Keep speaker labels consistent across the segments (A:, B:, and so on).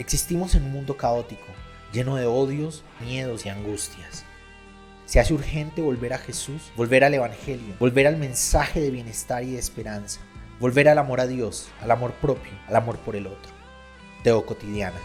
A: Existimos en un mundo caótico, lleno de odios, miedos y angustias. Se hace urgente volver a Jesús, volver al Evangelio, volver al mensaje de bienestar y de esperanza, volver al amor a Dios, al amor propio, al amor por el otro. Teo Cotidiana.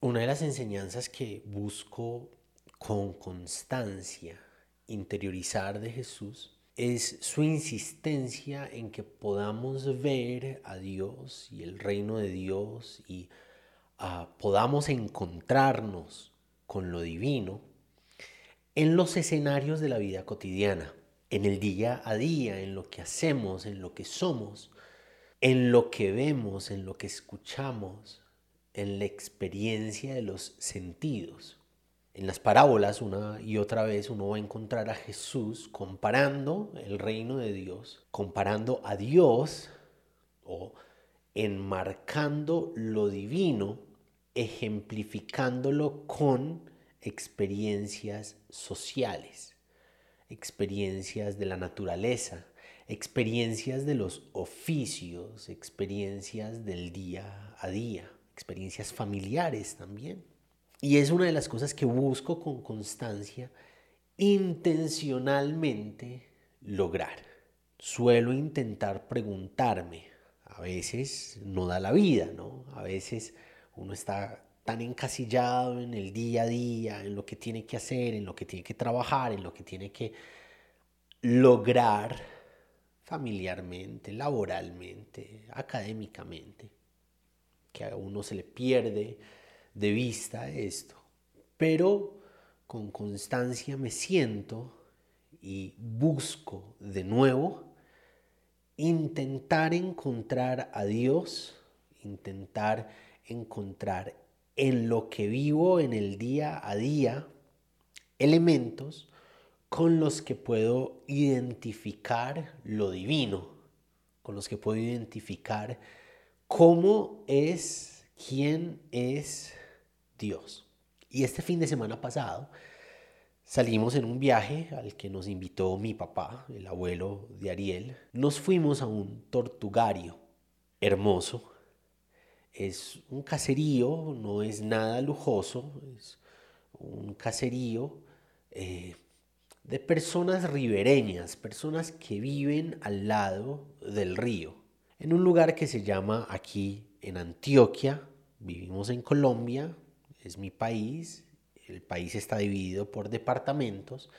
A: Una de las enseñanzas que busco con constancia interiorizar de Jesús es su insistencia en que podamos ver a Dios y el reino de Dios y ah, podamos encontrarnos con lo divino en los escenarios de la vida cotidiana, en el día a día, en lo que hacemos, en lo que somos, en lo que vemos, en lo que escuchamos, en la experiencia de los sentidos. En las parábolas una y otra vez uno va a encontrar a Jesús comparando el reino de Dios, comparando a Dios o enmarcando lo divino, ejemplificándolo con experiencias sociales, experiencias de la naturaleza, experiencias de los oficios, experiencias del día a día, experiencias familiares también. Y es una de las cosas que busco con constancia intencionalmente lograr. Suelo intentar preguntarme, a veces no da la vida, ¿no? A veces uno está tan encasillado en el día a día, en lo que tiene que hacer, en lo que tiene que trabajar, en lo que tiene que lograr familiarmente, laboralmente, académicamente, que a uno se le pierde de vista esto, pero con constancia me siento y busco de nuevo intentar encontrar a Dios, intentar encontrar en lo que vivo en el día a día elementos con los que puedo identificar lo divino, con los que puedo identificar cómo es, quién es Dios. Y este fin de semana pasado salimos en un viaje al que nos invitó mi papá, el abuelo de Ariel. Nos fuimos a un tortugario hermoso. Es un caserío, no es nada lujoso, es un caserío eh, de personas ribereñas, personas que viven al lado del río, en un lugar que se llama aquí en Antioquia, vivimos en Colombia, es mi país, el país está dividido por departamentos,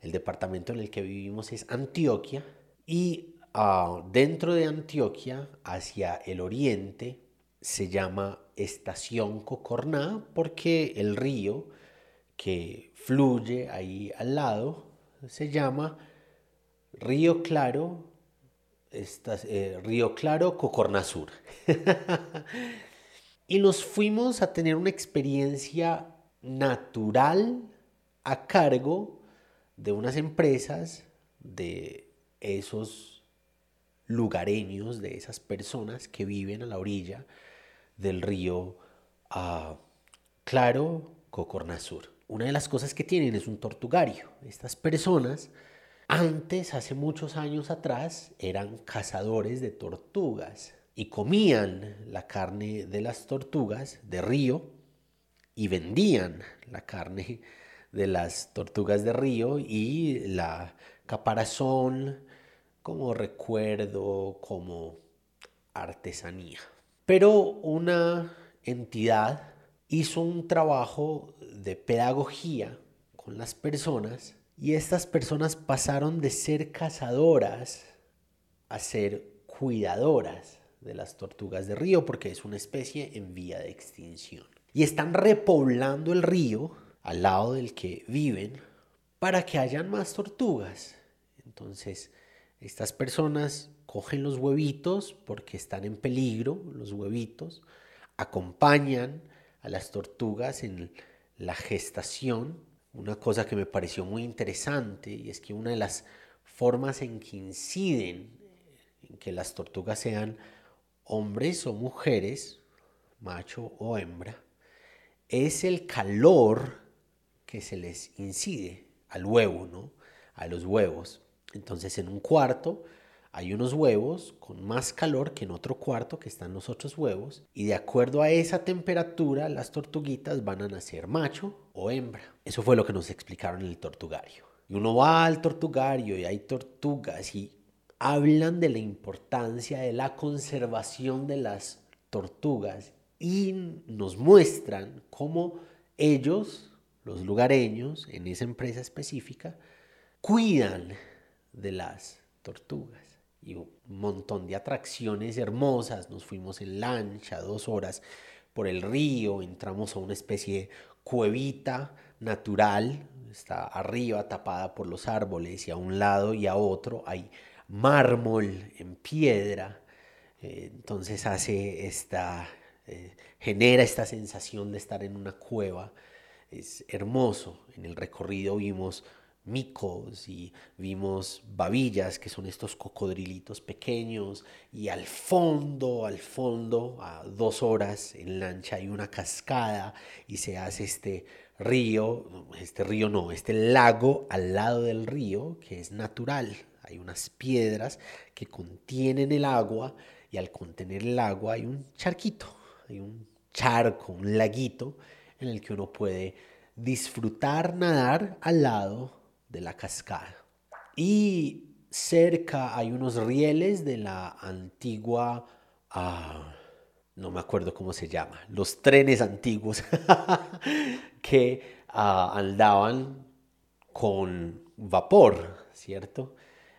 A: el departamento en el que vivimos es Antioquia y ah, dentro de Antioquia, hacia el oriente, se llama Estación Cocorná porque el río que fluye ahí al lado se llama Río Claro, eh, Río Claro Cocorná Sur. Y nos fuimos a tener una experiencia natural a cargo de unas empresas, de esos lugareños, de esas personas que viven a la orilla del río uh, Claro, Cocornazur. Una de las cosas que tienen es un tortugario. Estas personas antes, hace muchos años atrás, eran cazadores de tortugas y comían la carne de las tortugas de río y vendían la carne de las tortugas de río y la caparazón como recuerdo, como artesanía. Pero una entidad hizo un trabajo de pedagogía con las personas y estas personas pasaron de ser cazadoras a ser cuidadoras de las tortugas de río porque es una especie en vía de extinción. Y están repoblando el río al lado del que viven para que hayan más tortugas. Entonces, estas personas cogen los huevitos porque están en peligro, los huevitos, acompañan a las tortugas en la gestación. Una cosa que me pareció muy interesante y es que una de las formas en que inciden en que las tortugas sean hombres o mujeres, macho o hembra, es el calor que se les incide al huevo, ¿no? A los huevos. Entonces en un cuarto hay unos huevos con más calor que en otro cuarto que están los otros huevos y de acuerdo a esa temperatura las tortuguitas van a nacer macho o hembra. Eso fue lo que nos explicaron en el tortugario. Y uno va al tortugario y hay tortugas y hablan de la importancia de la conservación de las tortugas y nos muestran cómo ellos, los lugareños, en esa empresa específica, cuidan de las tortugas y un montón de atracciones hermosas. Nos fuimos en lancha dos horas por el río, entramos a una especie de cuevita natural, está arriba tapada por los árboles y a un lado y a otro hay mármol en piedra. Eh, entonces hace esta, eh, genera esta sensación de estar en una cueva. Es hermoso. En el recorrido vimos micos y vimos babillas, que son estos cocodrilitos pequeños, y al fondo, al fondo, a dos horas en lancha hay una cascada y se hace este río, este río no, este lago al lado del río, que es natural. Hay unas piedras que contienen el agua y al contener el agua hay un charquito, hay un charco, un laguito en el que uno puede disfrutar nadar al lado de la cascada. Y cerca hay unos rieles de la antigua, ah, no me acuerdo cómo se llama, los trenes antiguos que ah, andaban con vapor, ¿cierto?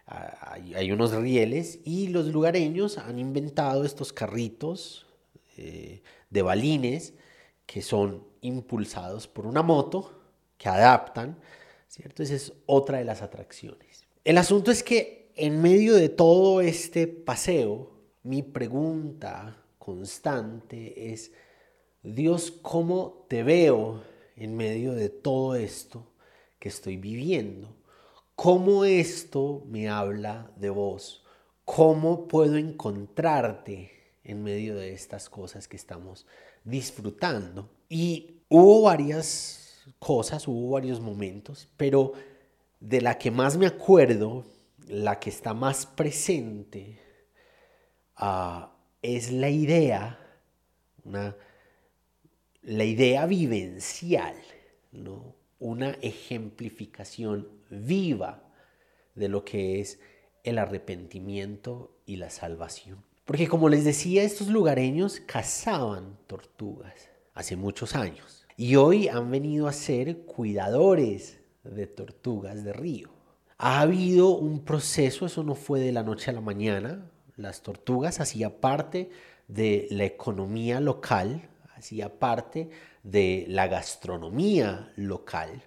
A: Hay, unos rieles y los lugareños han inventado estos carritos eh, de balines que son impulsados por una moto que adaptan ¿cierto? Esa es otra de las atracciones. El asunto es que en medio de todo este paseo, mi pregunta constante es, Dios, ¿cómo te veo en medio de todo esto que estoy viviendo? ¿Cómo esto me habla de vos? ¿Cómo puedo encontrarte en medio de estas cosas que estamos disfrutando? Y hubo varias cosas, hubo varios momentos, pero de la que más me acuerdo, la que está más presente, ah, es la idea, la idea vivencial, ¿no? Una ejemplificación viva de lo que es el arrepentimiento y la salvación. Porque como les decía, estos lugareños cazaban tortugas hace muchos años y hoy han venido a ser cuidadores de tortugas de río. Ha habido un proceso, eso no fue de la noche a la mañana, las tortugas hacían parte de la economía local, hacía parte de la gastronomía local,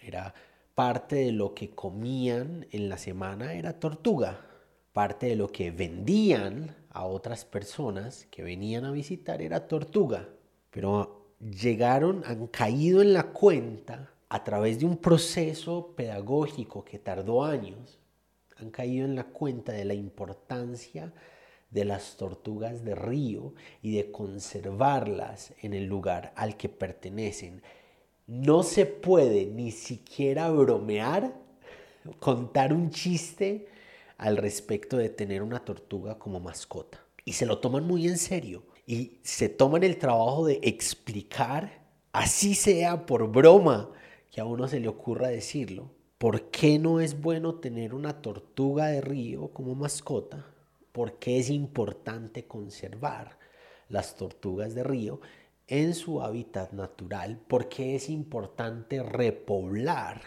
A: era parte de lo que comían en la semana era tortuga, parte de lo que vendían a otras personas que venían a visitar era tortuga, pero llegaron, han caído en la cuenta a través de un proceso pedagógico que tardó años, han caído en la cuenta de la importancia de las tortugas de río y de conservarlas en el lugar al que pertenecen. No se puede ni siquiera bromear, contar un chiste al respecto de tener una tortuga como mascota. Y se lo toman muy en serio y se toman el trabajo de explicar, así sea por broma que a uno se le ocurra decirlo, por qué no es bueno tener una tortuga de río como mascota, por qué es importante conservar las tortugas de río en su hábitat natural, por qué es importante repoblar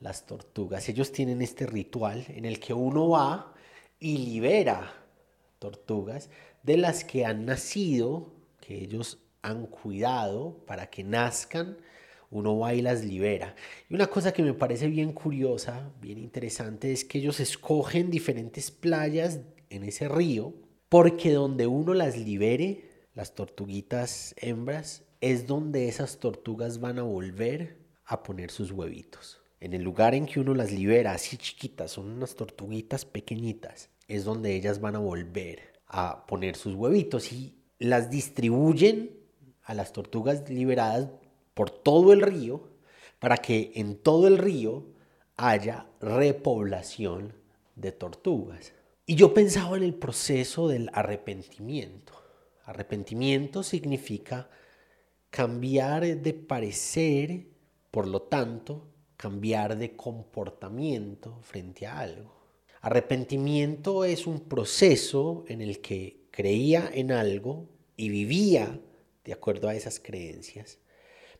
A: las tortugas. Ellos tienen este ritual en el que uno va y libera tortugas de las que han nacido, que ellos han cuidado para que nazcan, uno va y las libera. Y una cosa que me parece bien curiosa, bien interesante, es que ellos escogen diferentes playas en ese río, porque donde uno las libere, las tortuguitas hembras, es donde esas tortugas van a volver a poner sus huevitos. En el lugar en que uno las libera, así chiquitas, son unas tortuguitas pequeñitas, es donde ellas van a volver a poner sus huevitos y las distribuyen a las tortugas liberadas por todo el río para que en todo el río haya repoblación de tortugas. Y yo pensaba en el proceso del arrepentimiento. Arrepentimiento significa cambiar de parecer, por lo tanto, cambiar de comportamiento frente a algo. Arrepentimiento es un proceso en el que creía en algo y vivía de acuerdo a esas creencias,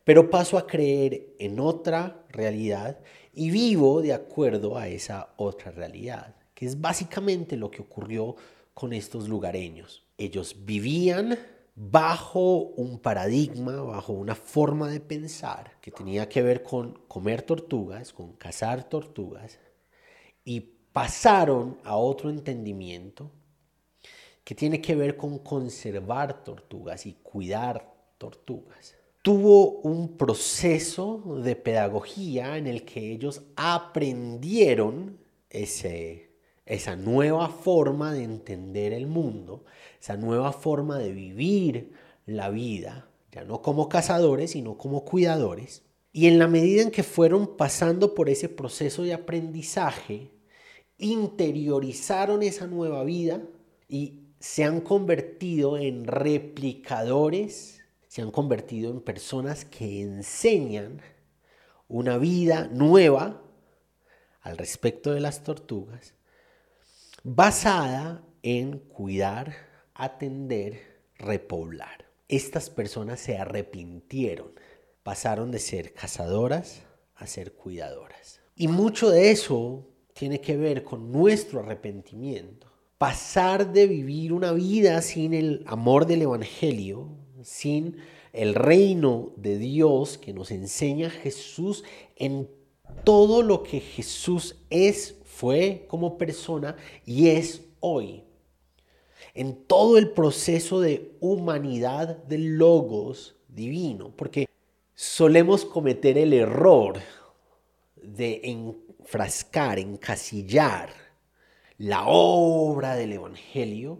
A: pero paso a creer en otra realidad y vivo de acuerdo a esa otra realidad, es básicamente lo que ocurrió con estos lugareños. Ellos vivían bajo un paradigma, bajo una forma de pensar que tenía que ver con comer tortugas, con cazar tortugas, y pasaron a otro entendimiento que tiene que ver con conservar tortugas y cuidar tortugas. Tuvo un proceso de pedagogía en el que ellos aprendieron ese, esa nueva forma de entender el mundo, esa nueva forma de vivir la vida, ya no como cazadores, sino como cuidadores. Y en la medida en que fueron pasando por ese proceso de aprendizaje, interiorizaron esa nueva vida y se han convertido en replicadores, se han convertido en personas que enseñan una vida nueva al respecto de las tortugas, basada en cuidar, atender, repoblar. Estas personas se arrepintieron, pasaron de ser cazadoras a ser cuidadoras. Y mucho de eso tiene que ver con nuestro arrepentimiento pasar de vivir una vida sin el amor del Evangelio, sin el reino de Dios que nos enseña Jesús en todo lo que Jesús es, fue como persona y es hoy. En todo el proceso de humanidad del logos divino, porque solemos cometer el error de enfrascar, encasillar la obra del Evangelio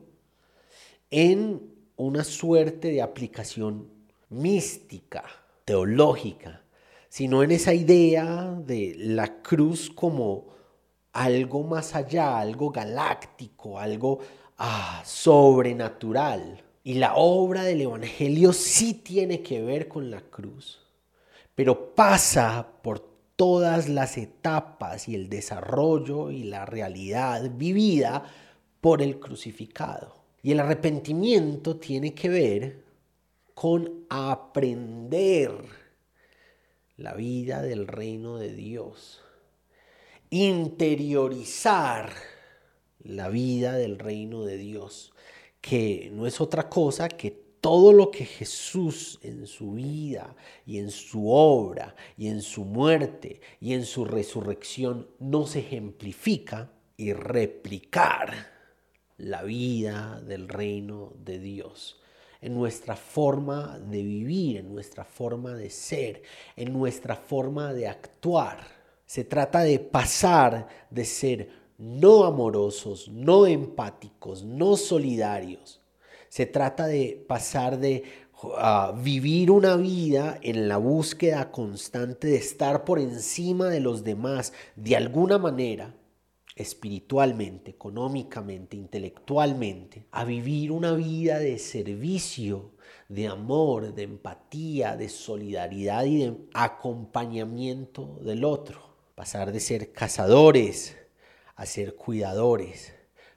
A: en una suerte de aplicación mística, teológica, sino en esa idea de la cruz como algo más allá, algo galáctico, algo ah, sobrenatural. Y la obra del Evangelio sí tiene que ver con la cruz, pero pasa por todas las etapas y el desarrollo y la realidad vivida por el crucificado. Y el arrepentimiento tiene que ver con aprender la vida del reino de Dios, interiorizar la vida del reino de Dios, que no es otra cosa que todo lo que Jesús en su vida y en su obra y en su muerte y en su resurrección nos ejemplifica y replicar la vida del reino de Dios en nuestra forma de vivir, en nuestra forma de ser, en nuestra forma de actuar. Se trata de pasar de ser no amorosos, no empáticos, no solidarios, se trata de pasar de vivir una vida en la búsqueda constante de estar por encima de los demás de alguna manera, espiritualmente, económicamente, intelectualmente, a vivir una vida de servicio, de amor, de empatía, de solidaridad y de acompañamiento del otro. Pasar de ser cazadores a ser cuidadores.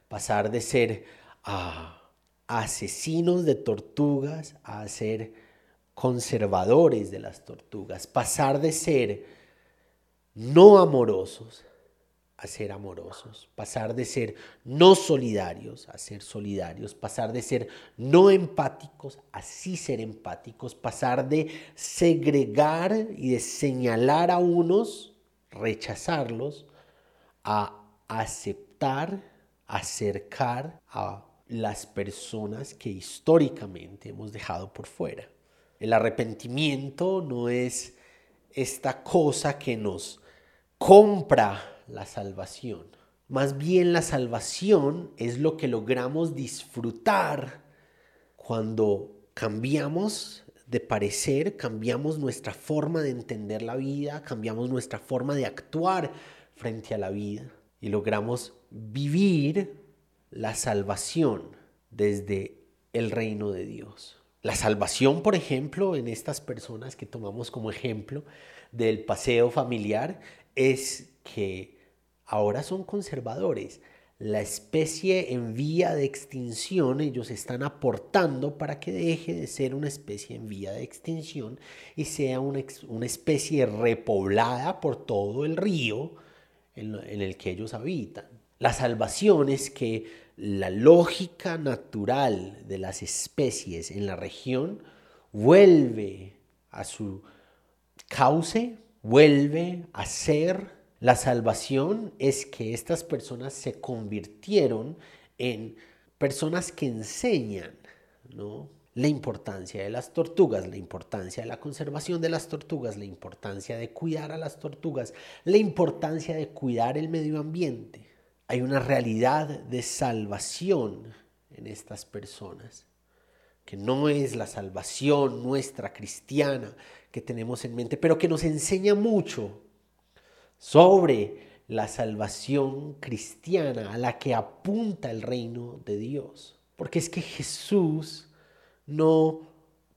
A: Pasar de ser... a asesinos de tortugas a ser conservadores de las tortugas, pasar de ser no amorosos a ser amorosos, pasar de ser no solidarios a ser solidarios, pasar de ser no empáticos a sí ser empáticos, pasar de segregar y de señalar a unos, rechazarlos, a aceptar, acercar a las personas que históricamente hemos dejado por fuera. El arrepentimiento no es esta cosa que nos compra la salvación. Más bien la salvación es lo que logramos disfrutar cuando cambiamos de parecer, cambiamos nuestra forma de entender la vida, cambiamos nuestra forma de actuar frente a la vida y logramos vivir la salvación desde el reino de Dios. La salvación, por ejemplo, en estas personas que tomamos como ejemplo del paseo familiar es que ahora son conservadores. La especie en vía de extinción, ellos están aportando para que deje de ser una especie en vía de extinción y sea una, especie repoblada por todo el río en, en el que ellos habitan. La salvación es que la lógica natural de las especies en la región vuelve a su cauce, vuelve a ser la salvación es que estas personas se convirtieron en personas que enseñan la importancia de las tortugas, la importancia de la conservación de las tortugas, la importancia de cuidar a las tortugas, la importancia de cuidar el medio ambiente. Hay una realidad de salvación en estas personas, que no es la salvación nuestra cristiana que tenemos en mente, pero que nos enseña mucho sobre la salvación cristiana a la que apunta el reino de Dios. Porque es que Jesús no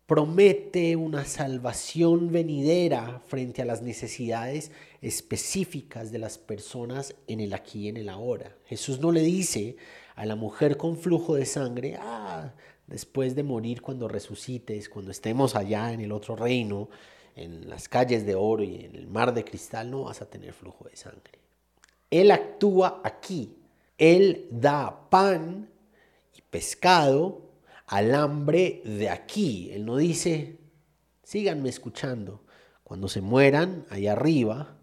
A: promete una salvación venidera frente a las necesidades específicas de las personas en el aquí y en el ahora. Jesús no le dice a la mujer con flujo de sangre, ah, después de morir cuando resucites, cuando estemos allá en el otro reino, en las calles de oro y en el mar de cristal, no vas a tener flujo de sangre. Él actúa aquí. Él da pan y pescado al hambre de aquí. Él no dice, síganme escuchando. Cuando se mueran allá arriba,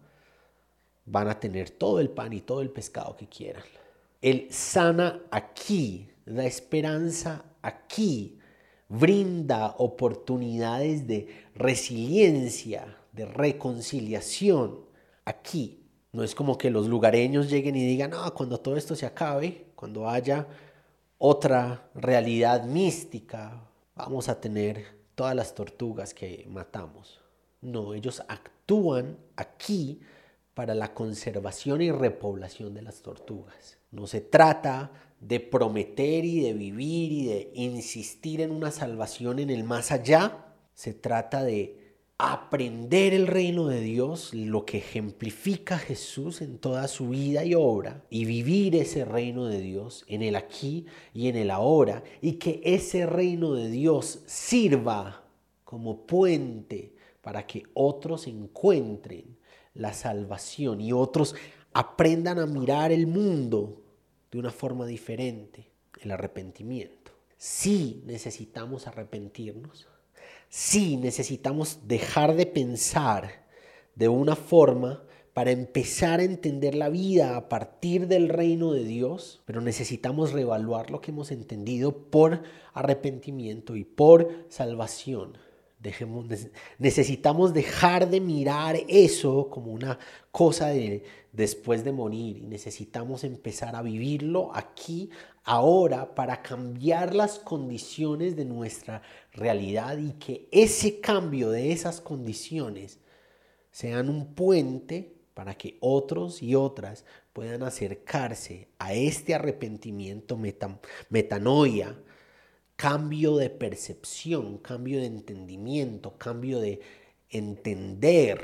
A: van a tener todo el pan y todo el pescado que quieran. Él sana aquí, da esperanza aquí, brinda oportunidades de resiliencia, de reconciliación aquí. No es como que los lugareños lleguen y digan, no, cuando todo esto se acabe, cuando haya otra realidad mística, vamos a tener todas las tortugas que matamos. No, ellos actúan aquí para la conservación y repoblación de las tortugas. No se trata de prometer y de vivir y de insistir en una salvación en el más allá. Se trata de aprender el reino de Dios, lo que ejemplifica Jesús en toda su vida y obra, y vivir ese reino de Dios en el aquí y en el ahora, y que ese reino de Dios sirva como puente para que otros encuentren la salvación y otros aprendan a mirar el mundo de una forma diferente, el arrepentimiento. Sí necesitamos arrepentirnos, sí necesitamos dejar de pensar de una forma para empezar a entender la vida a partir del reino de Dios, pero necesitamos reevaluar lo que hemos entendido por arrepentimiento y por salvación. Dejemos, necesitamos dejar de mirar eso como una cosa de después de morir y necesitamos empezar a vivirlo aquí, ahora, para cambiar las condiciones de nuestra realidad y que ese cambio de esas condiciones sean un puente para que otros y otras puedan acercarse a este arrepentimiento metanoia cambio de percepción, cambio de entendimiento, cambio de entender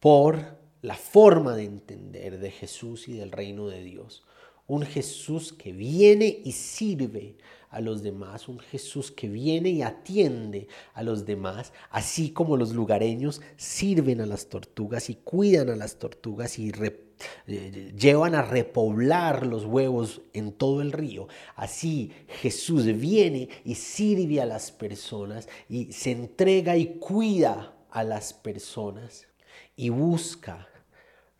A: por la forma de entender de Jesús y del reino de Dios. Un Jesús que viene y sirve a los demás, un Jesús que viene y atiende a los demás, así como los lugareños sirven a las tortugas y cuidan a las tortugas y eh, llevan a repoblar los huevos en todo el río. Así Jesús viene y sirve a las personas y se entrega y cuida a las personas y busca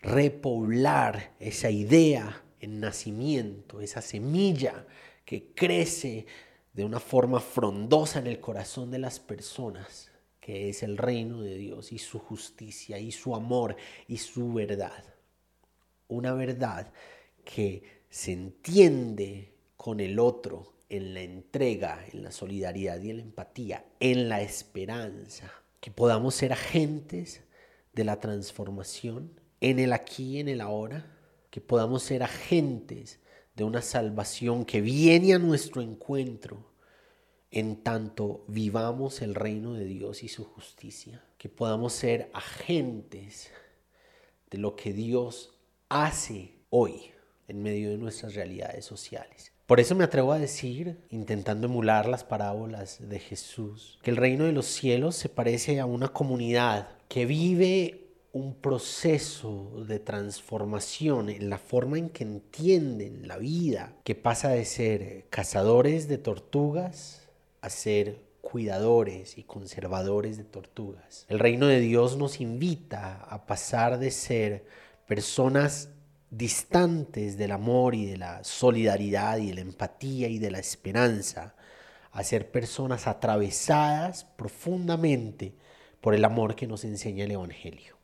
A: repoblar esa idea en nacimiento, esa semilla que crece de una forma frondosa en el corazón de las personas, que es el reino de Dios y su justicia y su amor y su verdad una verdad que se entiende con el otro en la entrega, en la solidaridad y en la empatía, en la esperanza, que podamos ser agentes de la transformación en el aquí y en el ahora, que podamos ser agentes de una salvación que viene a nuestro encuentro en tanto vivamos el reino de Dios y su justicia, que podamos ser agentes de lo que Dios hace hoy en medio de nuestras realidades sociales. Por eso me atrevo a decir, intentando emular las parábolas de Jesús, que el reino de los cielos se parece a una comunidad que vive un proceso de transformación en la forma en que entienden la vida, que pasa de ser cazadores de tortugas a ser cuidadores y conservadores de tortugas. El reino de Dios nos invita a pasar de ser personas distantes del amor y de la solidaridad y de la empatía y de la esperanza a ser personas atravesadas profundamente por el amor que nos enseña el Evangelio.